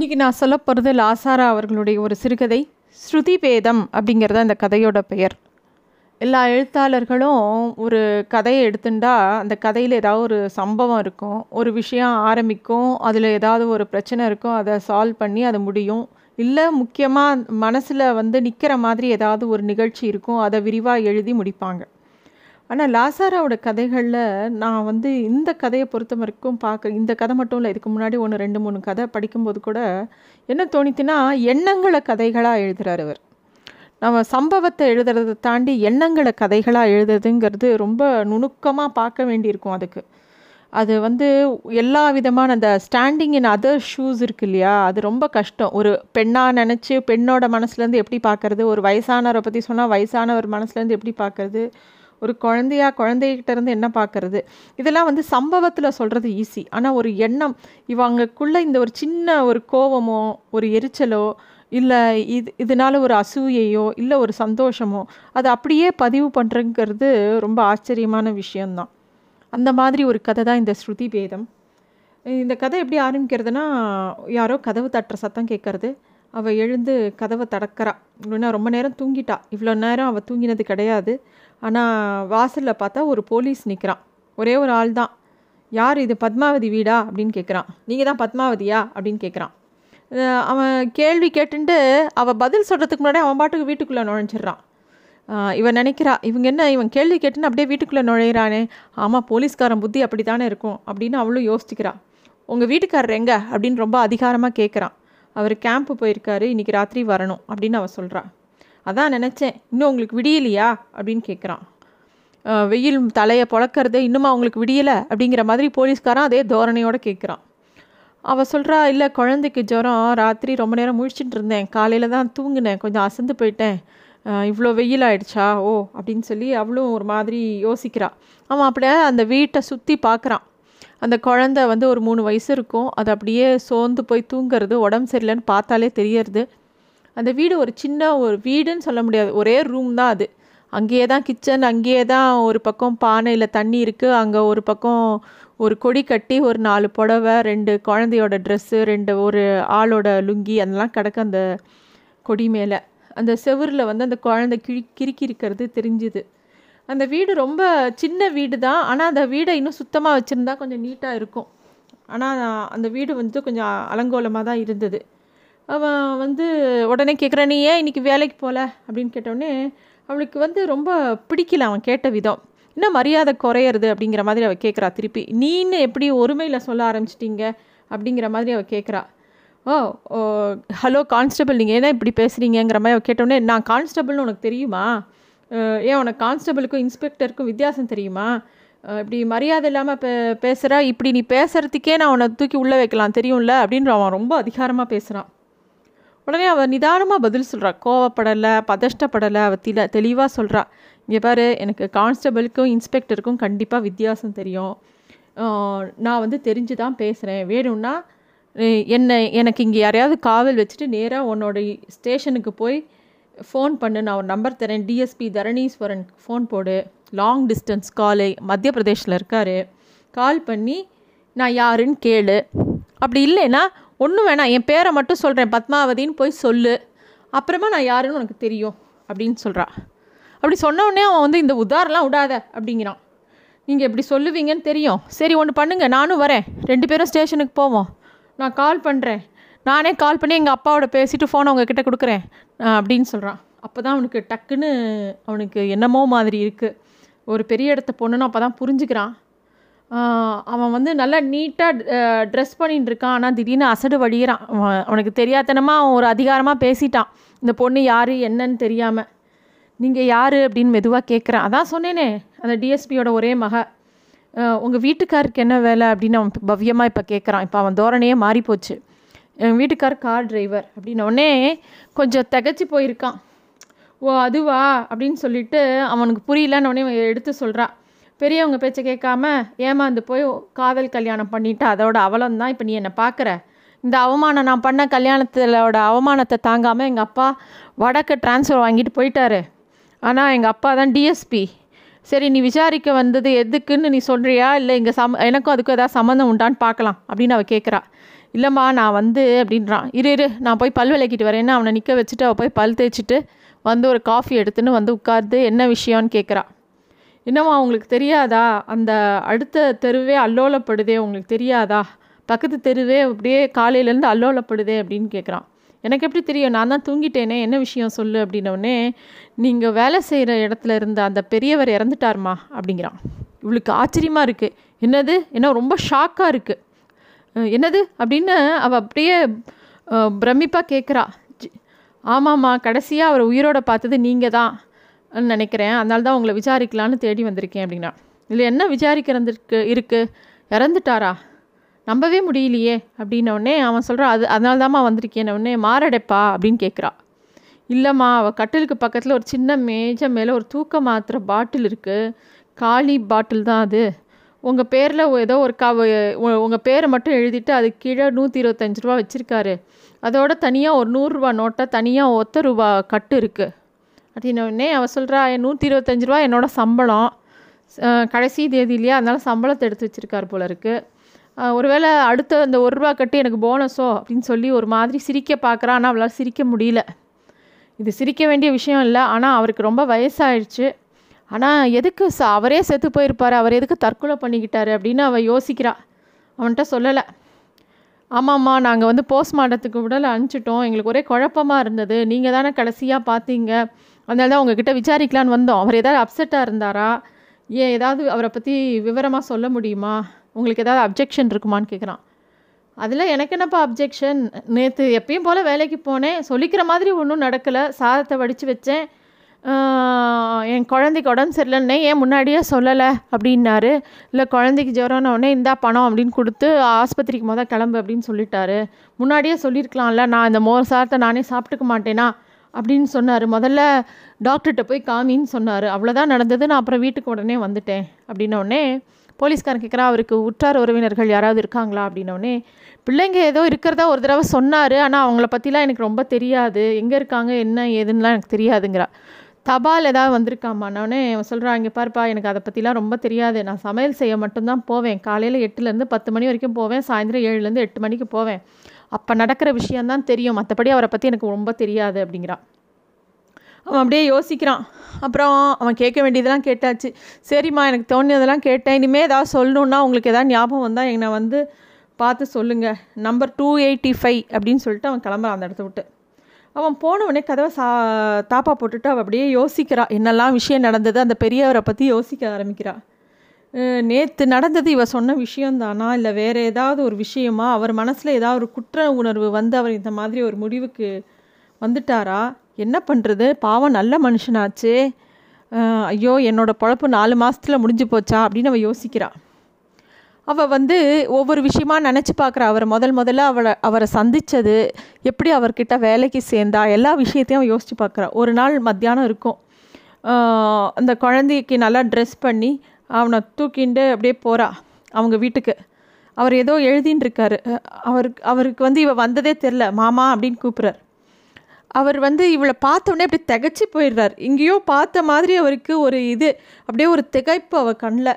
இன்றைக்கி நான் சொல்ல போகிறது லாசாரா அவர்களுடைய ஒரு சிறுகதை ஸ்ருதி பேதம் அப்படிங்கிறது அந்த கதையோட பெயர். எல்லா எழுத்தாளர்களும் ஒரு கதையை எடுத்துட்டா அந்த கதையில் ஏதாவது ஒரு சம்பவம் இருக்கும் ஒரு விஷயம் ஆரம்பிக்கும் அதில் ஏதாவது ஒரு பிரச்சனை இருக்கும் அதை சால்வ் பண்ணி அது முடியும். இல்லை முக்கியமாக மனசில் வந்து நிற்கிற மாதிரி ஏதாவது ஒரு நிகழ்ச்சி இருக்கும் அதை விரிவாக எழுதி முடிப்பாங்க. ஆனால் லாசாராவோட கதைகளில் நான் வந்து இந்த கதையை பொறுத்த வரைக்கும் பார்க்க இந்த கதை மட்டும் இல்லை இதுக்கு முன்னாடி ஒன்று ரெண்டு மூணு கதை படிக்கும்போது கூட என்ன தோணித்துன்னா எண்ணங்களை கதைகளாக எழுதுகிறார் அவர். நம்ம சம்பவத்தை எழுதுறதை தாண்டி எண்ணங்களை கதைகளாக எழுதுறதுங்கிறது ரொம்ப நுணுக்கமாக பார்க்க வேண்டியிருக்கும் அதுக்கு. அது வந்து எல்லா விதமான அந்த ஸ்டாண்டிங் இன் அதர் ஷூஸ் இருக்கு இல்லையா? அது ரொம்ப கஷ்டம். ஒரு பெண்ணாக நினச்சி பெண்ணோட மனசுலேருந்து எப்படி பார்க்குறது? ஒரு வயசானவரை பற்றி சொன்னால் வயசானவர் மனசுலேருந்து எப்படி பார்க்குறது? ஒரு குழந்தையா குழந்தைகிட்ட இருந்து என்ன பார்க்கறது? இதெல்லாம் வந்து சம்பவத்தில் சொல்கிறது ஈஸி ஆனால் ஒரு எண்ணம் இவங்களுக்குள்ளே இந்த ஒரு சின்ன ஒரு கோவமோ ஒரு எரிச்சலோ இல்லை இது இதனால ஒரு அசூயையோ இல்லை ஒரு சந்தோஷமோ அதை அப்படியே பதிவு பண்ணுறங்கிறது ரொம்ப ஆச்சரியமான விஷயந்தான் அந்த மாதிரி ஒரு கதை தான் இந்த ஸ்ருதி பேதம் இந்த கதை எப்படி ஆரம்பிக்கிறதுனா யாரோ கதவு தட்டுற சத்தம் கேட்கறது. அவள் எழுந்து கதவை தடக்கிறா. இல்லைன்னா ரொம்ப நேரம் தூங்கிட்டா. இவ்வளோ நேரம் அவள் தூங்கினது கிடையாது. ஆனால் வாசலில் பார்த்தா ஒரு போலீஸ் நிற்கிறான் ஒரே ஒரு ஆள் தான். யார் இது? பத்மாவதி வீடா? அப்படின்னு கேட்குறான் நீங்கள் தான் பத்மாவதியா? அப்படின்னு கேட்குறான் அவன் கேள்வி கேட்டுட்டு அவள் பதில் சொல்கிறதுக்கு முன்னாடி அவன் பாட்டுக்கு வீட்டுக்குள்ளே நுழைஞ்சிடுறான் இவன் நினைக்கிறா இவங்க என்ன இவன் கேள்வி கேட்டுன்னு அப்படியே வீட்டுக்குள்ளே நுழையிறானே? ஆமாம் போலீஸ்காரன் புத்தி அப்படி தானே இருக்கும்? அப்படின்னு அவளும் யோசிச்சுக்கிறா. உங்கள் வீட்டுக்காரர் எங்கே? அப்படின்னு ரொம்ப அதிகாரமாக கேட்குறான் அவர் கேம்ப்பு போயிருக்காரு இன்றைக்கி ராத்திரி வரணும் அப்படின்னு அவள் சொல்கிறான் அதான் நினச்சேன் இன்னும் உங்களுக்கு விடியலையா? அப்படின்னு கேட்குறான் வெயில் தலையை பொழக்கிறது இன்னுமா அவங்களுக்கு விடியலை? அப்படிங்கிற மாதிரி போலீஸ்காரன் அதே தோரணையோடு கேட்குறான் அவள் சொல்கிறா இல்லை குழந்தைக்கு ஜுரம் ராத்திரி ரொம்ப நேரம் முழிச்சிட்டு இருந்தேன். காலையில் தான் தூங்கினேன். கொஞ்சம் அசந்து போயிட்டேன். இவ்வளோ வெயில் ஆயிடுச்சா? ஓ அப்படின்னு சொல்லி அவளும் ஒரு மாதிரி யோசிக்கிறா. அவன் அப்படியே அந்த வீட்டை சுற்றி பார்க்குறான் அந்த குழந்த வந்து ஒரு மூணு வயசு இருக்கும். அது அப்படியே சோர்ந்து போய் தூங்குறது உடம்பு சரியில்லைன்னு பார்த்தாலே தெரியறது. அந்த வீடு ஒரு சின்ன ஒரு வீடுன்னு சொல்ல முடியாது. ஒரே ரூம் தான் அது. அங்கேயே தான் கிச்சன் அங்கேயே தான் ஒரு பக்கம் பானையில் தண்ணி இருக்குது அங்கே ஒரு பக்கம் ஒரு கொடி கட்டி ஒரு நாலு புடவை ரெண்டு குழந்தையோட ட்ரெஸ்ஸு ரெண்டு ஒரு ஆளோட லுங்கி அதெல்லாம் கிடக்கு அந்த கொடி மேலே. அந்த செவுரில் வந்து அந்த குழந்தை கிழி கிறுக்கி இருக்கிறது தெரிஞ்சுது. அந்த வீடு ரொம்ப சின்ன வீடு தான் ஆனால் அந்த வீடை இன்னும் சுத்தமாக வச்சுருந்தா கொஞ்சம் நீட்டாக இருக்கும். ஆனால் அந்த வீடு வந்து கொஞ்சம் அலங்கோலமாக தான் இருந்தது. அவன் வந்து உடனே கேட்குறான் நீ ஏன் இன்றைக்கி வேலைக்கு போகல அப்படின்னு கேட்டோடனே அவளுக்கு வந்து ரொம்ப பிடிக்கல அவன் கேட்ட விதம். இன்னும் மரியாதை குறையிறது அப்படிங்கிற மாதிரி அவள் கேட்குறா திருப்பி. நீன்னு எப்படி ஒருமையில் சொல்ல ஆரம்பிச்சிட்டிங்க? அப்படிங்கிற மாதிரி அவள் கேட்குறா ஓ ஓ ஹலோ கான்ஸ்டபிள் நீங்கள் ஏன்னா இப்படி பேசுகிறீங்கிற மாதிரி அவள் கேட்டோடனே நான் கான்ஸ்டபிள்னு உனக்கு தெரியுமா? ஏன் உனக்கு கான்ஸ்டபிளுக்கும் இன்ஸ்பெக்டருக்கும் வித்தியாசம் தெரியுமா? இப்படி மரியாதை இல்லாமல் பே பேசுகிற இப்படி நீ பேசுகிறதுக்கே நான் உன்னை தூக்கி உள்ளே வைக்கலாம் தெரியும்ல? அப்படின்ற அவன் ரொம்ப அதிகாரமாக பேசுகிறான் உடனே அவள் நிதானமாக பதில் சொல்கிறா கோவப்படலை பதஷ்டப்படலை அவள் தில தெளிவாக சொல்கிறா இங்கே பாரு எனக்கு கான்ஸ்டபிளுக்கும் இன்ஸ்பெக்டருக்கும் கண்டிப்பாக வித்தியாசம் தெரியும். நான் வந்து தெரிஞ்சு தான் பேசுகிறேன் வேணும்னா என்னை எனக்கு இங்கே யாரையாவது காவல் வச்சுட்டு நேராக உன்னோட ஸ்டேஷனுக்கு போய் ஃபோன் பண்ணு நான் ஒரு நம்பர் தரேன். டிஎஸ்பி தரணீஸ்வரன் ஃபோன் போடு. லாங் டிஸ்டன்ஸ் காலு மத்திய பிரதேஷில் இருக்கார். கால் பண்ணி நான் யாருன்னு கேளு. அப்படி இல்லைன்னா ஒன்றும் வேணாம் என் பேரை மட்டும் சொல்கிறேன் பத்மாவதின்னு போய் சொல்லு. அப்புறமா நான் யாருன்னு உனக்கு தெரியும். அப்படின்னு சொல்கிறா அப்படி சொன்னோடனே அவன் வந்து இந்த உதாரெலாம் விடாத அப்படிங்கிறான். நீங்கள் எப்படி சொல்லுவீங்கன்னு தெரியும். சரி ஒன்று பண்ணுங்கள் நானும் வரேன். ரெண்டு பேரும் ஸ்டேஷனுக்கு போவோம். நான் கால் பண்ணுறேன் நானே கால் பண்ணி எங்கள் அப்பாவோட பேசிட்டு ஃபோனை உங்ககிட்ட கொடுக்குறேன். அப்படின்னு சொல்கிறான் அப்போ தான் அவனுக்கு டக்குன்னு அவனுக்கு என்னமோ மாதிரி இருக்குது ஒரு பெரிய இடத்த பொண்ணுன்னு அப்போ தான் புரிஞ்சுக்கிறான் அவன் வந்து நல்லா நீட்டாக ட்ரெஸ் பண்ணிட்டு இருக்கான். ஆனால் திடீர்னு அசடு வழியிறான். அவனுக்கு தெரியாதனமாக அவன் ஒரு அதிகாரமாக பேசிட்டான். இந்த பொண்ணு யார் என்னன்னு தெரியாமல் நீங்கள் யார் அப்படின்னு மெதுவாக கேட்குறான் அதான் சொன்னேனே அந்த டிஎஸ்பியோட ஒரே மக. உங்கள் வீட்டுக்காருக்கு என்ன வேலை அப்படின்னு அவன் பவ்யமாக இப்போ கேட்குறான் இப்போ அவன் தோரணையே மாறி எங்கள் என் வீட்டுக்கார் கார் டிரைவர் அப்படின்னோடனே கொஞ்சம் திகச்சு போயிருக்கான். ஓ அதுவா? அப்படின்னு சொல்லிட்டு அவனுக்கு புரியலன்னொடனே எடுத்து சொல்கிறான் பெரியவங்க பேச்சை கேட்காம ஏமாந்து போய் காதல் கல்யாணம் பண்ணிவிட்டு அதோட அவலம் தான் இப்போ நீ என்னை பார்க்குற இந்த அவமானம் நான் பண்ண கல்யாணத்திலோட அவமானத்தை தாங்காமல் எங்கள் அப்பா வடக்கு டிரான்ஸ்ஃபர் வாங்கிட்டு போயிட்டாரு. ஆனால் எங்கள் அப்பா தான் டிஎஸ்பி சரி நீ விசாரிக்க வந்தது எதுக்குன்னு நீ சொல்கிறியா இல்லை இங்கே சம் எனக்கும் அதுக்கும் ஏதாவது சம்மந்தம் உண்டான்னு பார்க்கலாம் அப்படின்னு அவள் கேட்குறா இல்லைம்மா நான் வந்து அப்படின்றான். இரு இரு நான் போய் பல் விளக்கிட்டு வரேன்னு அவனை நிற்க வச்சுட்டு அவள் போய் பல் தேய்ச்சிட்டு வந்து ஒரு காஃபி எடுத்துன்னு வந்து உட்கார்ந்து என்ன விஷயம்னு கேட்குறா என்னம்மா உங்களுக்கு தெரியாதா? அந்த அடுத்த தெருவே அல்லோலப்படுதே உங்களுக்கு தெரியாதா? பக்கத்து தெருவே அப்படியே காலையிலேருந்து அல்லோலப்படுதே அப்படின்னு கேட்குறான் எனக்கு எப்படி தெரியும்? நான் தான் தூங்கிட்டேனே என்ன விஷயம் சொல்லு அப்படின்னோடனே நீங்கள் வேலை செய்கிற இடத்துல இருந்த அந்த பெரியவர் இறந்துட்டார்மா அப்படிங்கிறான். இவளுக்கு ஆச்சரியமாக இருக்குது என்னது? என்ன ரொம்ப ஷாக்காக இருக்குது என்னது? அப்படின்னு அவள் அப்படியே பிரமிப்பாக கேட்குறா ஆமாம்மா கடைசியாக அவர் உயிரோட பார்த்தது நீங்கள் தான் நினைக்கிறேன். அதனால தான் உங்களை விசாரிக்கலான்னு தேடி வந்திருக்கேன் அப்படின்னா. இல்லை என்ன விசாரிக்கிறதுக்கு இருக்குது இறந்துட்டாரா? நம்பவே முடியலையே அப்படின்னோடனே அவன் சொல்கிறான் அது அதனால தாம்மா வந்திருக்கேன் உடனே மாரடைப்பா அப்படின்னு கேட்குறா இல்லைம்மா அவள் கட்டிலுக்கு பக்கத்தில் ஒரு சின்ன மேஜை மேலே ஒரு தூக்க மாத்திர பாட்டில் இருக்குது காலி பாட்டில் தான் அது. உங்கள் பேரில் ஏதோ ஒரு கவ உங்கள் பேரை மட்டும் எழுதிட்டு அது கீழே நூற்றி இருபத்தஞ்சி ரூபா வச்சுருக்காரு. அதோட தனியாக ஒரு நூறுரூவா நோட்டை தனியாக ஒத்த ரூபா கட்டு இருக்குது அப்படின்னே அவள் சொல்கிறா என் நூற்றி இருபத்தஞ்சி ரூபா என்னோடய சம்பளம். கடைசி தேதி இல்லையா அதனால் சம்பளத்தை எடுத்து வச்சுருக்காரு போல இருக்குது ஒருவேளை அடுத்த அந்த ஒரு ரூபா கட்டி எனக்கு போனஸோ அப்படின்னு சொல்லி ஒரு மாதிரி சிரிக்க பார்க்குறான் ஆனால் அவளால் சிரிக்க முடியல. இது சிரிக்க வேண்டிய விஷயம் இல்லை. ஆனால் அவருக்கு ரொம்ப வயசாயிடுச்சு ஆனால் எதுக்கு ச அவரே செத்து போயிருப்பார் அவர் எதுக்கு தற்கொலை பண்ணிக்கிட்டாரு அப்படின்னு அவள் யோசிக்கிறாள் அவன்கிட்ட சொல்லலை. ஆமாம்மா நாங்கள் வந்து போஸ்ட்மார்ட்டத்துக்கு உடலை அனுப்பிச்சிட்டோம். எங்களுக்கு ஒரே குழப்பமாக இருந்தது. நீங்கள் தானே கடைசியாக பார்த்தீங்க அதனால தான் உங்ககிட்ட விசாரிக்கலான்னு வந்தோம். அவர் ஏதாவது அப்செட்டாக இருந்தாரா? ஏன் ஏதாவது அவரை பற்றி விவரமாக சொல்ல முடியுமா? உங்களுக்கு ஏதாவது அப்ஜெக்ஷன் இருக்குமான்னு கேட்குறான் அதில் எனக்கு என்னப்பா அப்ஜெக்ஷன் நேற்று எப்பயும் போல் வேலைக்கு போனேன். சொல்லிக்கிற மாதிரி ஒன்றும் நடக்கலை. சாதத்தை வடித்து வச்சேன். என் குழந்தைக்கு உடம்பு சரியில்லைன்னே ஏன் முன்னாடியே சொல்லலை? அப்படின்னாரு. இல்லை குழந்தைக்கு ஜுரம்னு உடனே இந்தா பணம் அப்படின்னு கொடுத்து ஆஸ்பத்திரிக்கு மொதல் கிளம்பு அப்படின்னு சொல்லிட்டாரு. முன்னாடியே சொல்லியிருக்கலாம்ல நான் இந்த மோர் நானே சாப்பிட்டுக்க மாட்டேனா? அப்படின்னு சொன்னார். முதல்ல டாக்டர்கிட்ட போய் காமின்னு சொன்னார். அவ்வளோதான் நடந்தது நான் அப்புறம் வீட்டுக்கு உடனே வந்துட்டேன். அப்படின்னோடனே போலீஸ்காரன் கேட்குறா அவருக்கு உற்றார் உறவினர்கள் யாராவது இருக்காங்களா? அப்படின்னோடனே பிள்ளைங்க ஏதோ இருக்கிறதா ஒரு தடவை சொன்னார். ஆனால் அவங்கள பற்றிலாம் எனக்கு ரொம்ப தெரியாது. எங்கே இருக்காங்க என்ன ஏதுன்னெலாம் எனக்கு தெரியாதுங்கிறா. தபால் ஏதாவது வந்திருக்காமானோடனே அவன் சொல்கிறான் இங்கே பாருப்பா எனக்கு அதை பற்றிலாம் ரொம்ப தெரியாது. நான் சமையல் செய்ய மட்டும்தான் போவேன். காலையில் எட்டுலேருந்து பத்து மணி வரைக்கும் போவேன். சாயந்தரம் ஏழுலேருந்து எட்டு மணிக்கு போவேன். அப்போ நடக்கிற விஷயந்தான் தெரியும். மற்றபடி அவரை பற்றி எனக்கு ரொம்ப தெரியாது அப்படிங்கிறான் அவன் அப்படியே யோசிக்கிறான். அப்புறம் அவன் கேட்க வேண்டியதெல்லாம் கேட்டாச்சு. சரிம்மா எனக்கு தோணியதெல்லாம் கேட்டேன். இனிமேல் ஏதாவது சொல்லணுன்னா உங்களுக்கு ஏதாவது ஞாபகம் வந்தால் என்னை வந்து பார்த்து சொல்லுங்கள் நம்பர் டூ எயிட்டி ஃபைவ் அப்படின்னு சொல்லிட்டு அவன் கிளம்புறான் அந்த இடத்த விட்டு. அவன் போனவொடனே கதவை சா தாப்பா போட்டுட்டு அவள் அப்படியே யோசிக்கிறா என்னெல்லாம் விஷயம் நடந்தது அந்த பெரியவரை பற்றி யோசிக்க ஆரம்பிக்கிறா. நேற்று நடந்தது இவ சொன்ன விஷயந்தானா இல்லை வேறு ஏதாவது ஒரு விஷயமா? அவர் மனசில் ஏதாவது ஒரு குற்ற உணர்வு வந்து அவர் இந்த மாதிரி ஒரு முடிவுக்கு வந்துட்டாரா? என்ன பண்ணுறது பாவம் நல்ல மனுஷனாச்சே. ஐயோ என்னோட பொழப்பு நாலு மாதத்தில் முடிஞ்சு போச்சா? அப்படின்னு அவள் யோசிக்கிறாள் அவள் வந்து ஒவ்வொரு விஷயமா நினச்சி பார்க்குறா. அவரை முதல் முதல்ல அவளை அவரை சந்தித்தது எப்படி அவர்கிட்ட வேலைக்கு சேர்ந்தா எல்லா விஷயத்தையும் அவள் யோசித்து பார்க்குறா. ஒரு நாள் மத்தியானம் இருக்கும். அந்த குழந்தைக்கு நல்லா ட்ரெஸ் பண்ணி அவனை தூக்கிண்டு அப்படியே போகிறா அவங்க வீட்டுக்கு. அவர் ஏதோ எழுதின்னு இருக்காரு. அவருக்கு அவருக்கு வந்து இவள் வந்ததே தெரில மாமா அப்படின்னு கூப்பிட்றார். அவர் வந்து இவளை பார்த்தோன்னே அப்படியே திகச்சு போயிடுறார். இங்கேயோ பார்த்த மாதிரி அவருக்கு ஒரு இது அப்படியே ஒரு திகைப்பு அவள் கண்ணில்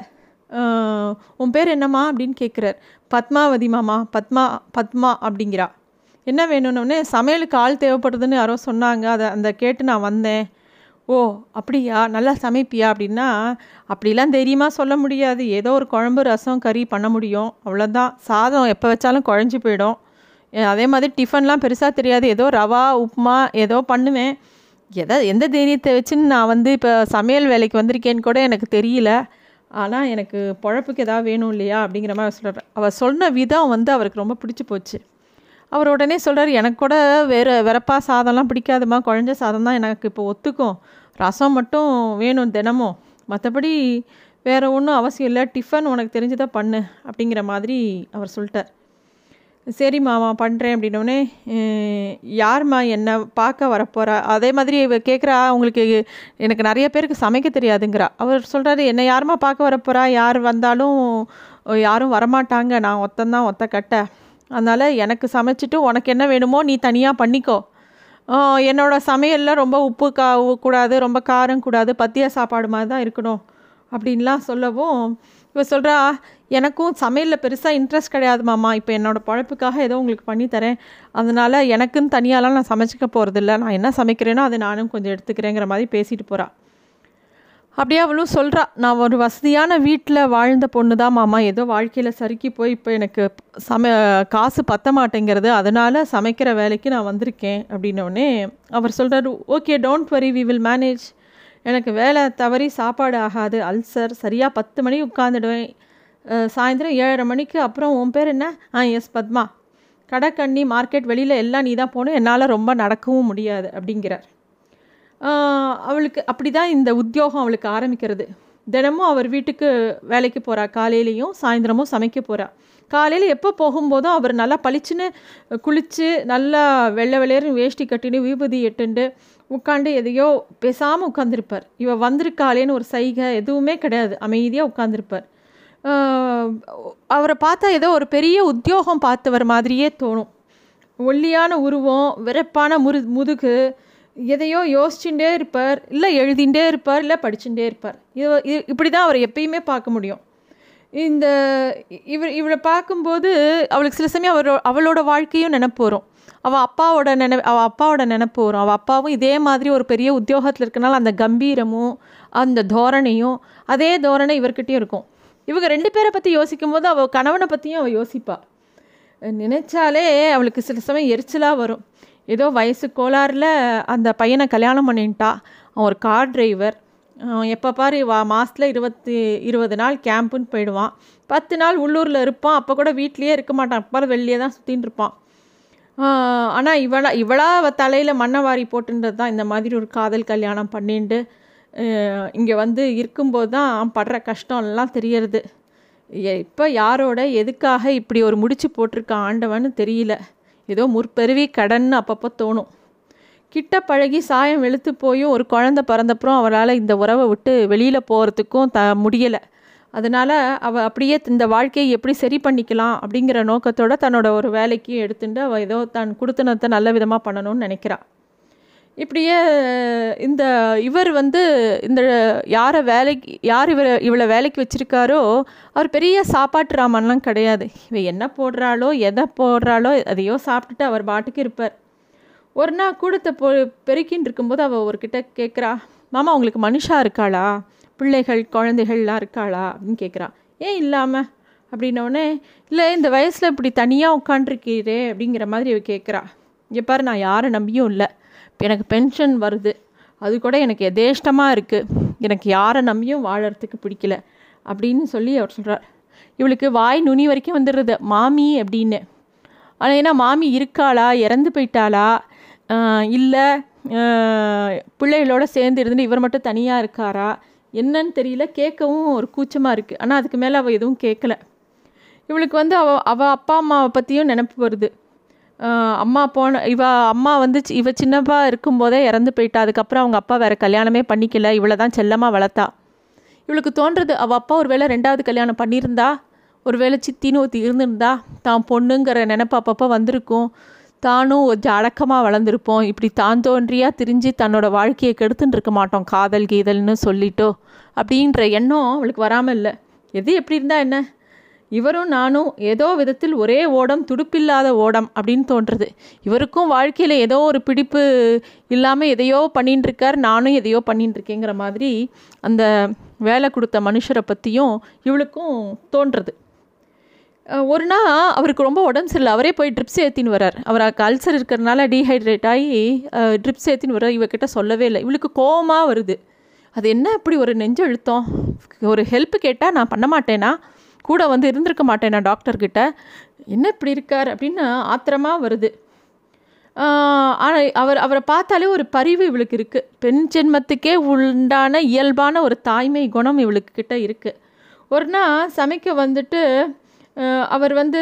உன் பேர் என்னம்மா அப்படின்னு கேட்குறார் பத்மாவதி மாமா பத்மா பத்மா அப்படிங்கிறா. என்ன வேணும்னு சமையலுக்கு ஆள் தேவைப்படுதுன்னு யாரோ சொன்னாங்க. அதை அந்த கேட்டு நான் வந்தேன். ஓ அப்படியா? நல்லா சமைப்பியா அப்படின்னா அப்படிலாம் தெரியுமா சொல்ல முடியாது. ஏதோ ஒரு குழம்பு ரசம் கறி பண்ண முடியும். அவ்வளோதான் சாதம் எப்போ வச்சாலும் குழஞ்சி போயிடும். அதே மாதிரி டிஃபன்லாம் பெருசாக தெரியாது. ஏதோ ரவா உப்புமா ஏதோ பண்ணுவேன். எதை எந்த தைரியத்தை வச்சுன்னு நான் வந்து இப்போ சமையல் வேலைக்கு வந்திருக்கேன்னு கூட எனக்கு தெரியல. ஆனால் எனக்கு பொழப்புக்கு எதாவது வேணும் இல்லையா? அப்படிங்கிற மாதிரி சொல்கிறார் அவர் சொன்ன விதம் வந்து அவருக்கு ரொம்ப பிடிச்சி போச்சு. அவர் உடனே சொல்கிறார் எனக்கு கூட வேறு வெறப்பா சாதம்லாம் பிடிக்காதுமா குழஞ்ச சாதம் தான் எனக்கு இப்போ ஒத்துக்கும். ரசம் மட்டும் வேணும் தினமும். மற்றபடி வேறு ஒன்றும் அவசியம் இல்லை. டிஃபன் உனக்கு தெரிஞ்சதை பண்ணு. அப்படிங்கிற மாதிரி அவர் சொல்லிட்டார். சரி மாமா பண்ணுறேன் அப்படின்னோடனே யார்மா என்னை பார்க்க வரப்போகிறா அதே மாதிரி இவ கேட்குறா உங்களுக்கு எனக்கு நிறைய பேருக்கு சமைக்க தெரியாதுங்கிறா. அவர் சொல்கிறாரு என்னை யாருமா பார்க்க வரப்போகிறா யார் வந்தாலும் யாரும் வரமாட்டாங்க. நான் ஒத்தந்தான் ஒத்த கட்ட. அதனால் எனக்கு சமைச்சிட்டு உனக்கு என்ன வேணுமோ நீ தனியாக பண்ணிக்கோ. என்னோடய சமையலில் ரொம்ப உப்பு கா கூடாது ரொம்ப காரம் கூடாது பத்திய சாப்பாடு மாதிரி தான் இருக்கணும் அப்படின்லாம் சொல்லவும் இவ சொல்கிறா எனக்கும் சமையலில் பெருசாக இன்ட்ரெஸ்ட் கிடையாது மாமா. இப்போ என்னோடய பழப்புக்காக ஏதோ உங்களுக்கு பண்ணித்தரேன் அதனால் எனக்குன்னு தனியாலாம் நான் சமைச்சிக்க போகிறதில்ல நான் என்ன சமைக்கிறேனோ அதை நானும் கொஞ்சம் எடுத்துக்கிறேங்கிற மாதிரி பேசிட்டு போகிறா அப்படியே அவளும் சொல்கிறா நான் ஒரு வசதியான வீட்டில் வாழ்ந்த பொண்ணு தான் மாமா. ஏதோ வாழ்க்கையில் சறுக்கி போய் இப்போ எனக்கு சம காசு பத்த மாட்டேங்கிறது. அதனால் சமைக்கிற வேலைக்கு நான் வந்திருக்கேன். அப்படின்னோடனே அவர் சொல்கிறாரு okay don't worry we will manage எனக்கு வேலை தவறி சாப்பாடு ஆகாது. அல்சர் சரியாக பத்து மணி உட்காந்துடுவேன் சாயந்தரம் ஏழரை மணிக்கு அப்புறம் உன் பேர் என்ன? ஆ எஸ் பத்மா. கடைக்கண்ணி மார்க்கெட் வெளியில் எல்லாம் நீ தான் போகணும். என்னால் ரொம்ப நடக்கவும் முடியாது அப்படிங்கிறார். அவளுக்கு அப்படி தான் இந்த உத்தியோகம் அவளுக்கு ஆரம்பிக்கிறது. தினமும் அவர் வீட்டுக்கு வேலைக்கு போகிறா காலையிலையும் சாயந்தரமும் சமைக்க போகிறா காலையில் எப்போ போகும்போதும் அவர் நல்லா பளிச்சுன்னு குளித்து நல்லா வெள்ளை வெள்ளையர்னு வேஷ்டி கட்டின்னு விபூதி எட்டுண்டு உட்காந்து எதையோ பேசாமல் உட்காந்துருப்பார் இவள் வந்திருக்காளேன்னு ஒரு சைகை எதுவுமே கிடையாது. அமைதியாக உட்காந்துருப்பார் அவரை பார்த்தா ஏதோ ஒரு பெரிய உத்தியோகம் பார்த்தவர் மாதிரியே தோணும். ஒல்லியான உருவம் விறப்பான முரு முதுகு எதையோ யோசிச்சுட்டே இருப்பார் இல்லை எழுதிண்டே இருப்பார் இல்லை படிச்சுட்டே இருப்பார். இது இப்படி தான் அவரை எப்பயுமே பார்க்க முடியும். இந்த இவர் இவளை பார்க்கும்போது அவளுக்கு சில சமயம் அவரோ அவளோட வாழ்க்கையும் நினப்பு வரும். அவள் அப்பாவோட நினை அவள் அப்பாவோட நினப்பு வரும். அவள் அப்பாவும் இதே மாதிரி ஒரு பெரிய உத்தியோகத்தில் இருக்கனால அந்த கம்பீரமும் அந்த தோரணையும் அதே தோரணை இவர்கிட்டையும் இருக்கும். இவங்க ரெண்டு பேரை பற்றி யோசிக்கும் போது அவள் கணவனை பற்றியும் அவள் யோசிப்பாள் நினைச்சாலே அவளுக்கு சில சமயம் எரிச்சலாக வரும். ஏதோ வயசு கோளாறில் அந்த பையனை கல்யாணம் பண்ணிட்டா. அவன் ஒரு கார் டிரைவர் எப்போ பாரு வா மாதத்தில் இருபத்தி இருபது நாள் கேம்புன்னு போயிடுவான். பத்து நாள் உள்ளூரில் இருப்பான். அப்போ கூட வீட்லேயே இருக்க மாட்டான். அப்போ வெளியே தான் சுற்றின்னு இருப்பான். ஆனால் இவளா இவளா தலையில் மண்ணை வாரி போட்டுன்றது தான் இந்த மாதிரி ஒரு காதல் கல்யாணம் பண்ணிட்டு இங்கே வந்து இருக்கும்போது தான் படுற கஷ்டம்லாம் தெரியறது. இப்போ யாரோட எதுக்காக இப்படி ஒரு முடிச்சு போட்டிருக்க ஆண்டவன்னு தெரியல. ஏதோ முற்பெருவி கடன் அப்பப்போ தோணும். கிட்ட பழகி சாயம் வெளுத்து போயும் ஒரு குழந்த பிறந்தப்புறம் அவரால் இந்த உறவை விட்டு வெளியில் போகிறதுக்கும் த முடியலை. அதனால் அவள் அப்படியே இந்த வாழ்க்கையை எப்படி சரி பண்ணிக்கலாம் அப்படிங்கிற நோக்கத்தோடு தன்னோட ஒரு வேலைக்கு எடுத்துட்டு அவள் ஏதோ தன் கொடுத்தனத்தை நல்ல விதமாக பண்ணணும்னு நினைக்கிறாள் இப்படியே இந்த இவர் வந்து இந்த யாரை வேலைக்கு யார் இவரை இவளை வேலைக்கு வச்சுருக்காரோ அவர் பெரிய சாப்பாட்டு ராமன்லாம் கிடையாது. இவ என்ன போடுறாளோ எதை போடுறாளோ அதையோ சாப்பிட்டுட்டு அவர் பாட்டுக்கு இருப்பார். ஒரு நாள் கூடத்தை பொ பெருக்கின்னு இருக்கும்போது அவள் அவர்கிட்ட கேட்குறா மாமா உங்களுக்கு மனுஷா இருக்காளா? பிள்ளைகள் குழந்தைகள்லாம் இருக்காளா? அப்படின்னு கேட்குறா. ஏன் இல்லாமல் அப்படின்னோடனே இல்லை இந்த வயசில் இப்படி தனியாக உட்காண்டிருக்கிறே அப்படிங்கிற மாதிரி அவள் கேட்குறா. இங்கே பாரு நான் யாரை நம்பியும் இல்லை. எனக்கு பென்ஷன் வருது. அது கூட எனக்கு எதேஷ்டமாக இருக்குது எனக்கு யாரை நம்பியும் வாழறதுக்கு பிடிக்கல. அப்படின்னு சொல்லி அவர் சொல்கிறார் இவளுக்கு வாய் நுனி வரைக்கும் வந்துடுறது. மாமி அப்படின்னு. ஆனால் ஏன்னா மாமி இருக்காளா? இறந்து போயிட்டாளா? இல்லை பிள்ளைகளோட சேர்ந்து இருந்து இவர் மட்டும் தனியாக இருக்காரா? என்னன்னு தெரியல. கேட்கவும் ஒரு கூச்சமாக இருக்குது ஆனால் அதுக்கு மேலே அவள் எதுவும் கேட்கல. இவளுக்கு வந்து அவள் அவள் அப்பா அம்மாவை பற்றியும் நினப்பு வருது. அம்மா போன இவ அம்மா வந்து இவ சின்னப்பா இருக்கும்போதே இறந்து போயிட்டா. அதுக்கப்புறம் அவங்க அப்பா வேறு கல்யாணமே பண்ணிக்கல. இவளை தான் செல்லமாக வளர்த்தா. இவளுக்கு தோன்றது அவள் அப்பா ஒரு வேளை ரெண்டாவது கல்யாணம் பண்ணியிருந்தா? ஒரு வேளை சித்தின்னு ஒருத்தி இருந்திருந்தா? தான் பொண்ணுங்கிற நினப்பு அப்பப்போ வந்திருக்கும். தானும் கொஞ்சம் அடக்கமாக வளர்ந்துருப்போம். இப்படி தான் தோன்றியாக திரிஞ்சு தன்னோட வாழ்க்கையை கெடுத்துன்னு இருக்க மாட்டோம் காதல் கீதல்னு சொல்லிட்டோ. அப்படின்ற எண்ணம் அவளுக்கு வராமல் இல்லை. எது எப்படி இருந்தால் என்ன? இவரும் நானும் ஏதோ விதத்தில் ஒரே ஓடம் துடுப்பில்லாத ஓடம் அப்படின்னு தோன்றுறது. இவருக்கும் வாழ்க்கையில் ஏதோ ஒரு பிடிப்பு இல்லாமல் எதையோ பண்ணின்னு இருக்கார் நானும் எதையோ பண்ணின்னு இருக்கேங்கிற மாதிரி அந்த வேலை கொடுத்த மனுஷரை பற்றியும் இவளுக்கும் தோன்றுறது. ஒரு நாள் அவருக்கு ரொம்ப உடம்பு சரியில்லை. அவரே போய் ட்ரிப்ஸ் ஏற்றின்னு வரார் அவருக்கு அல்சர் இருக்கிறனால டீஹைட்ரேட் ஆகி ட்ரிப்ஸ் ஏற்றின்னு வர இவக்கிட்ட சொல்லவே இல்லை. இவளுக்கு கோபமாக வருது. அது என்ன இப்படி ஒரு நெஞ்சு அழுத்தம் ஒரு ஹெல்ப் கேட்டால் நான் பண்ண மாட்டேனா? கூட வந்து இருந்திருக்க மாட்டேன் நான் டாக்டர்கிட்ட என்ன இப்படி இருக்கார்? அப்படின்னு ஆத்திரமாக வருது. ஆனால் அவர் அவரை பார்த்தாலே ஒரு பரிவு இவளுக்கு இருக்குது பெண் ஜென்மத்துக்கே உண்டான இயல்பான ஒரு தாய்மை குணம் இவளுக்கு கிட்ட இருக்குது ஒரு நாள் சமைக்க வந்துட்டு அவர் வந்து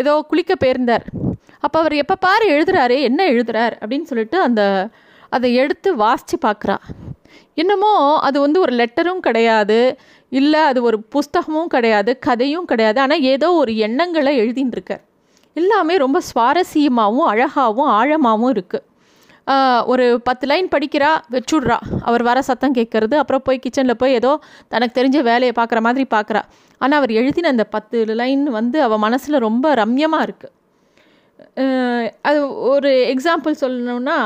ஏதோ குளிக்க போயிருந்தார். அப்போ அவர் எப்போ பாரு எழுதுறாரு என்ன எழுதுறார்? அப்படின்னு சொல்லிட்டு அந்த அதை எடுத்து வாசித்து பார்க்குறா. என்னமோ அது வந்து ஒரு லெட்டரும் கிடையாது. இல்லை அது ஒரு புஸ்தகமும் கிடையாது கதையும் கிடையாது. ஆனால் ஏதோ ஒரு எண்ணங்களை எழுதின்னு இருக்கார் எல்லாமே ரொம்ப சுவாரஸ்யமாகவும் அழகாகவும் ஆழமாகவும் இருக்குது ஒரு பத்து லைன் படிக்கிறா வச்சுட்றா. அவர் வர சத்தம் கேட்கறது அப்புறம் போய் கிச்சனில் போய் ஏதோ தனக்கு தெரிஞ்ச வேலையை பார்க்குற மாதிரி பார்க்குறா ஆனால் அவர் எழுதின அந்த பத்து லைன் வந்து அவள் மனசில் ரொம்ப ரம்யமாக இருக்குது அது ஒரு எக்ஸாம்பிள் சொல்லணும்னா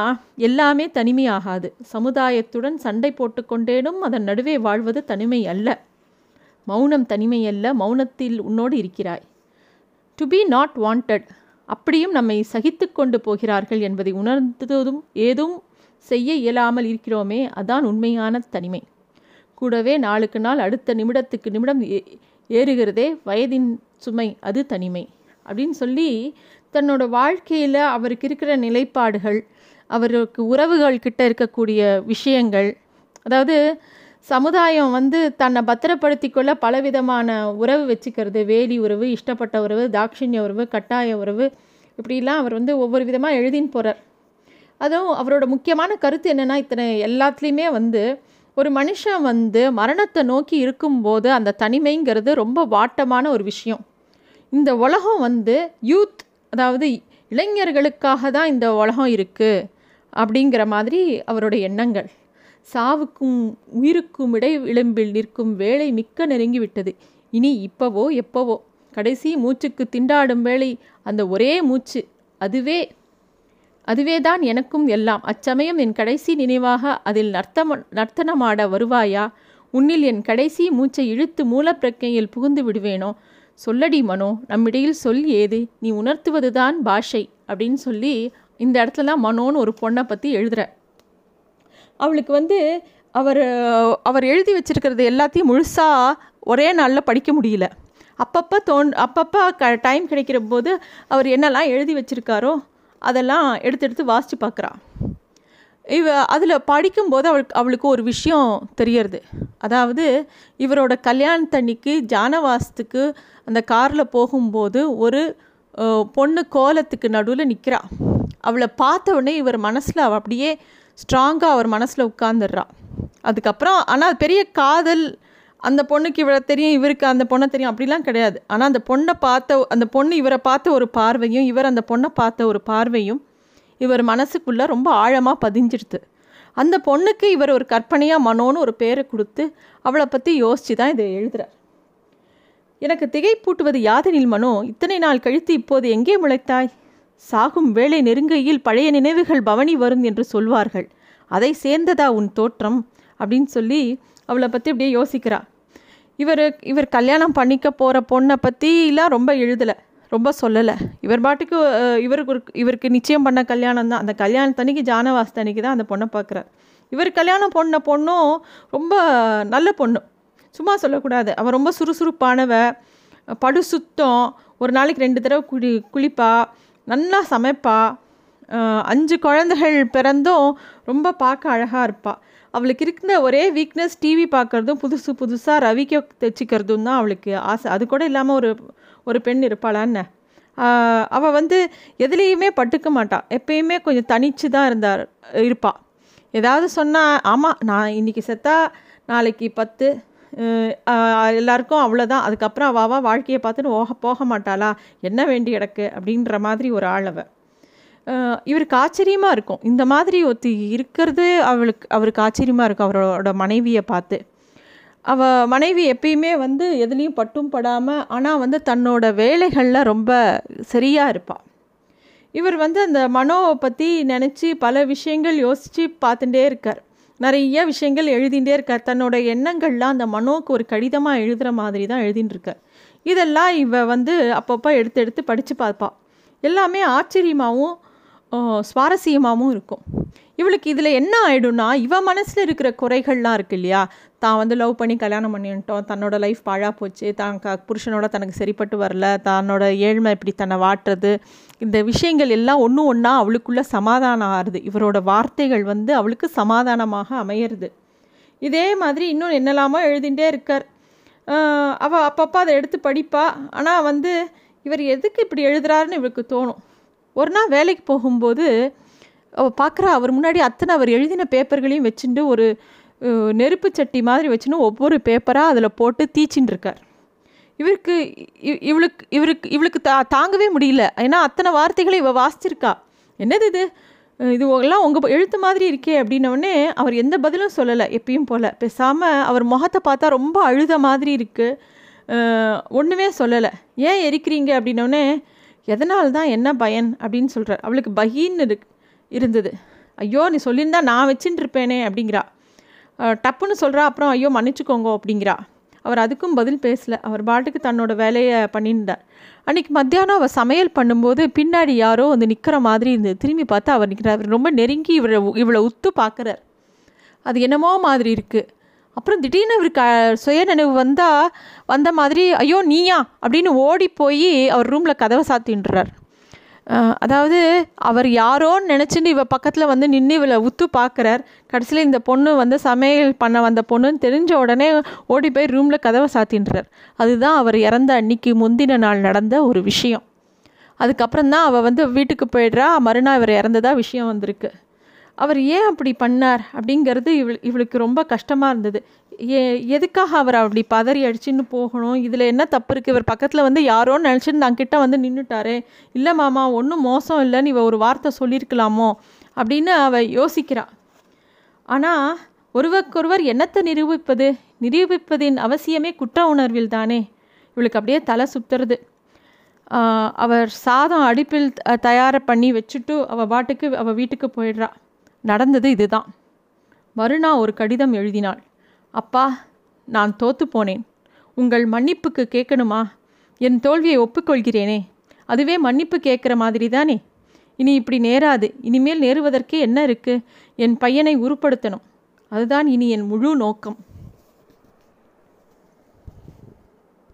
எல்லாமே தனிமையாகாது. சமுதாயத்துடன் சண்டை போட்டுக்கொண்டேனும் அதன் நடுவே வாழ்வது தனிமை அல்ல. மௌனம் தனிமையல்ல மௌனத்தில் உன்னோடு இருக்கிறாய். டு பி நாட் வாண்டட் அப்படியும் நம்மை சகித்து கொண்டு போகிறார்கள் என்பதை உணர்ந்ததும் ஏதும் செய்ய இயலாமல் இருக்கிறோமே அதான் உண்மையான தனிமை. கூடவே நாளுக்கு நாள் அடுத்த நிமிடத்துக்கு நிமிடம் ஏ- ஏறுகிறதே வயதின் சுமை அது தனிமை. அப்படின்னு சொல்லி தன்னோட வாழ்க்கையில் அவருக்கு இருக்கிற நிலைப்பாடுகள் அவருக்கு உறவுகள் கிட்ட இருக்கக்கூடிய விஷயங்கள் அதாவது சமுதாயம் வந்து தன்னை பத்திரப்படுத்தி கொள்ள பலவிதமான உறவு வச்சுக்கிறது. வேலி உறவு இஷ்டப்பட்ட உறவு தாட்சிணிய உறவு கட்டாய உறவு. இப்படிலாம் அவர் வந்து ஒவ்வொரு விதமாக எழுதின்னு போகிறார் அதுவும் அவரோட முக்கியமான கருத்து என்னென்னா இத்தனை எல்லாத்துலேயுமே வந்து ஒரு மனுஷன் வந்து மரணத்தை நோக்கி இருக்கும்போது அந்த தனிமைங்கிறது ரொம்ப வாட்டமான ஒரு விஷயம். இந்த உலகம் வந்து யூத் அதாவது இளைஞர்களுக்காக தான் இந்த உலகம் இருக்குது அப்படிங்கிற மாதிரி அவரோட எண்ணங்கள். சாவுக்கும் உயிருக்கும் இடை விளிம்பில் நிற்கும் வேலை மிக்க நெருங்கி விட்டது இனி இப்பவோ எப்பவோ? கடைசி மூச்சுக்கு திண்டாடும் வேளை அந்த ஒரே மூச்சு அதுவே அதுவேதான் எனக்கும் எல்லாம். அச்சமயம் என் கடைசி நினைவாக அதில் நர்த்தம நர்த்தனமாட வருவாயா? உன்னில் என் கடைசி மூச்சை இழுத்து மூலப்பிரக்கையில் புகுந்து விடுவேனோ? சொல்லடி மனோ நம்மிடையில் சொல் ஏது? நீ உணர்த்துவதுதான் பாஷை அப்படின்னு சொல்லி இந்த இடத்துலலாம் மனோன்னு ஒரு பொண்ணை பற்றி எழுதுற. அவளுக்கு வந்து அவர் அவர் எழுதி வச்சிருக்கிறது எல்லாத்தையும் முழுசாக ஒரே நாளில் படிக்க முடியல. அப்பப்போ தோன் அப்பப்போ க டைம் கிடைக்கிற போது அவர் என்னெல்லாம் எழுதி வச்சுருக்காரோ அதெல்லாம் எடுத்து எடுத்து வாசித்து பார்க்குறா இவ அதில் படிக்கும்போது அவளுக்கு அவளுக்கு ஒரு விஷயம் தெரியறது. அதாவது இவரோட கல்யாணத்தன்னைக்கு ஜானவாசத்துக்கு அந்த காரில் போகும்போது ஒரு பொண்ணு கோலத்துக்கு நடுவில் நிற்கிறா அவளை பார்த்த உடனே இவர் மனசில் அவள் அப்படியே ஸ்ட்ராங்காக அவர் மனசில் உட்காந்துடுறா அதுக்கப்புறம் ஆனால் பெரிய காதல் அந்த பொண்ணுக்கு இவரை தெரியும் இவருக்கு அந்த பொண்ணை தெரியும் அப்படிலாம் கிடையாது. ஆனால் அந்த பொண்ணை பார்த்த அந்த பொண்ணு இவரை பார்த்த ஒரு பார்வையும் இவர் அந்த பொண்ணை பார்த்த ஒரு பார்வையும் இவர் மனசுக்குள்ளே ரொம்ப ஆழமாக பதிஞ்சிடுது அந்த பொண்ணுக்கு இவர் ஒரு கற்பனையாக மனோன்னு ஒரு பேரை கொடுத்து அவளை பற்றி யோசித்து தான் இதை எழுதுகிறார் எனக்கு திகைப்பூட்டுவது யாதெனில் மனோ இத்தனை நாள் கழித்து இப்போது எங்கே முளைத்தாய்? சாகும் வேலை நெருங்கையில் பழைய நினைவுகள் பவனி வரும் என்று சொல்வார்கள். அதை சேர்ந்ததா உன் தோற்றம்? அப்படின்னு சொல்லி அவளை பற்றி அப்படியே யோசிக்கிறா. இவர் இவர் கல்யாணம் பண்ணிக்க போகிற பொண்ணை பற்றிலாம் ரொம்ப எழுதலை ரொம்ப சொல்லலை. இவர் பாட்டுக்கு இவருக்கு ஒரு இவருக்கு நிச்சயம் பண்ண கல்யாணம் தான். அந்த கல்யாணத்தன்னைக்கு ஜானவாசத்தன்னைக்கு தான் அந்த பொண்ணை பார்க்குறார் இவர் கல்யாணம் பொண்ண பொண்ணும் ரொம்ப நல்ல பொண்ணு. சும்மா சொல்லக்கூடாது. அவள் ரொம்ப சுறுசுறுப்பானவ படு சுத்தம் ஒரு நாளைக்கு ரெண்டு தடவை குளி குளிப்பா நல்லா சமைப்பா. அஞ்சு குழந்தைகள் பிறந்தும் ரொம்ப பார்க்க அழகாக இருப்பாள் அவளுக்கு இருக்கிற ஒரே வீக்னஸ் டிவி பார்க்குறதும் புதுசு புதுசாக ரவிக்க தைச்சிக்கிறதும் தான் அவளுக்கு ஆசை. அது கூட இல்லாமல் ஒரு ஒரு பெண் இருப்பாளான்னு. அவள் வந்து எதுலேயுமே பட்டுக்க மாட்டாள் எப்பயுமே கொஞ்சம் தனிச்சு தான் இருந்தார் இருப்பாள் ஏதாவது சொன்னால் ஆமாம் நான் இன்னைக்கு செத்தா நாளைக்கு பத்து. எல்லாருக்கும் அவ்வளோதான் அதுக்கப்புறம் அவள் வாழ்க்கையை பார்த்துன்னு ஓக போக மாட்டாளா? என்ன வேண்டி கிடக்கு? அப்படின்ற மாதிரி ஒரு ஆள் இவருக்கு ஆச்சரியமாக இருக்கும். இந்த மாதிரி ஒத்தி இருக்கிறது அவளுக்கு அவருக்கு ஆச்சரியமாக இருக்கும் அவரோட மனைவியை பார்த்து. அவ மனைவி எப்பயுமே வந்து எதுலேயும் பட்டும் படாமல் ஆனால் வந்து தன்னோட வேலைகளில் ரொம்ப சரியாக இருப்பாள் இவர் வந்து அந்த மனோவை பற்றி நினச்சி பல விஷயங்கள் யோசித்து பார்த்துட்டே இருக்கார். நிறைய விஷயங்கள் எழுதிகிட்டே இருக்கார். தன்னோட எண்ணங்கள்லாம் அந்த மனோவுக்கு ஒரு கடிதமாக எழுதுகிற மாதிரி தான் எழுதின்னு இருக்கார். இதெல்லாம் இவ வந்து அப்பப்போ எடுத்து எடுத்து படித்து பார்ப்பாள் எல்லாமே ஆச்சரியமாகவும் சுவாரஸ்யமாகவும் இருக்கும். இவளுக்கு இதில் என்ன ஆகிடும்னா இவன் மனசில் இருக்கிற குறைகள்லாம் இருக்கு இல்லையா? தான் வந்து லவ் பண்ணி கல்யாணம் பண்ணிட்டோம் தன்னோட லைஃப் பாழாக போச்சு தான் க புருஷனோட தனக்கு சரிப்பட்டு வரல தன்னோட ஏழ்மை இப்படி தன்னை வாட்டுறது. இந்த விஷயங்கள் எல்லாம் ஒன்று ஒன்றா அவளுக்குள்ளே சமாதானம் ஆறுது. இவரோட வார்த்தைகள் வந்து அவளுக்கு சமாதானமாக அமையிறது. இதே மாதிரி இன்னும் என்னெல்லாமோ எழுதிகிட்டே இருக்கார். அவள் அப்பப்போ அதை எடுத்து படிப்பா. ஆனால் வந்து இவர் எதுக்கு இப்படி எழுதுறாருன்னு இவளுக்கு தோணும். ஒரு நாள் வேலைக்கு போகும்போது அவள் பார்க்குறா அவர் முன்னாடி அத்தனை அவர் எழுதின பேப்பர்களையும் வச்சுட்டு ஒரு நெருப்பு சட்டி மாதிரி வச்சுன்னு ஒவ்வொரு பேப்பராக அதில் போட்டு தீச்சின்னு இருக்கார். இவருக்கு இவளுக்கு இவருக்கு இவளுக்கு தா தாங்கவே முடியல. ஏன்னா அத்தனை வார்த்தைகளை இவள் வாசிச்சிருக்கா. என்னது இது? இது எல்லாம் உங்கள் எழுத்து மாதிரி இருக்கே அப்படின்னோடனே அவர் எந்த பதிலும் சொல்லலை எப்பயும் போல். பேசாமல் அவர் முகத்தை பார்த்தா ரொம்ப அழுத மாதிரி இருக்குது ஒன்றுமே சொல்லலை. ஏன் எரிக்கிறீங்க அப்படின்னோடனே எதனால் தான் என்ன பயன் அப்படின்னு சொல்கிறார் அவளுக்கு பகின்னு இரு இருந்தது. ஐயோ நீ சொல்லியிருந்தா நான் வச்சுட்டு இருப்பேனே அப்படிங்கிறா டப்புன்னு சொல்கிறா அப்புறம் ஐயோ மன்னிச்சுக்கோங்க அப்படிங்கிறா. அவர் அதுக்கும் பதில் பேசலை. அவர் பாட்டுக்கு தன்னோட வேலையை பண்ணியிருந்தார். அன்றைக்கி மத்தியானம் அவர் சமையல் பண்ணும்போது பின்னாடி யாரோ வந்து நிற்கிற மாதிரி இருந்தது. திரும்பி பார்த்தா அவர் நிற்கிறார் அவர் ரொம்ப நெருங்கி இவரை இவளை உத்து பார்க்குறார். அது என்னமோ மாதிரி இருக்குது அப்புறம் திடீர்னு இவரு க சுய நினைவு வந்தால் வந்த மாதிரி ஐயோ நீயா? அப்படின்னு ஓடி போய் அவர் ரூமில் கதவை சாத்தின்றார். அதாவது அவர் யாரோன்னு நினச்சின்னு இவ பக்கத்தில் வந்து நின்று இவளை உத்து பார்க்குறார் கடைசியில் இந்த பொண்ணு வந்து சமையல் பண்ண வந்த பொண்ணுன்னு தெரிஞ்ச உடனே ஓடி போய் ரூமில் கதவை சாத்தின்றார். அதுதான் அவர் இறந்த அன்னைக்கு முந்தின நாள் நடந்த ஒரு விஷயம். அதுக்கப்புறம் தான் அவள் வந்து வீட்டுக்கு போயிடுறா. மறுநாள் இவர் இறந்ததா விஷயம் வந்திருக்கு. அவர் ஏன் அப்படி பண்ணார் அப்படிங்கிறது இவள் இவளுக்கு ரொம்ப கஷ்டமாக இருந்தது. ஏ எதுக்காக அவர் அப்படி பதறி அடிச்சுன்னு போகணும்? இதில் என்ன தப்பு இருக்குது இவர் பக்கத்தில் வந்து யாரோன்னு நினச்சின்னு நான் கிட்டே வந்து நின்றுட்டாரே இல்லை மாமா ஒன்றும் மோசம் இல்லைன்னு இவ ஒரு வார்த்தை சொல்லியிருக்கலாமோ? அப்படின்னு அவள் யோசிக்கிறாள் ஆனால் ஒருவருக்கொருவர் என்னத்தை நிரூபிப்பது? நிரூபிப்பதின் அவசியமே குற்ற உணர்வில் தானே. இவளுக்கு அப்படியே தலை சுத்துறது. அவர் சாதம் அடுப்பில் தயார பண்ணி வச்சுட்டு அவள் பாட்டுக்கு அவள் வீட்டுக்கு போயிடுறா. நடந்தது இதுதான். மறுநாள் ஒரு கடிதம் எழுதினாள். அப்பா நான் தோத்து போனேன். உங்கள் மன்னிப்புக்கு கேட்கணுமா? என் தோல்வியை ஒப்புக்கொள்கிறேனே. அதுவே மன்னிப்பு கேட்குற மாதிரி தானே இனி இப்படி நேராது. இனிமேல் நேருவதற்கே என்ன இருக்குது என் பையனை உருப்படுத்தணும். அதுதான் இனி என் முழு நோக்கம்.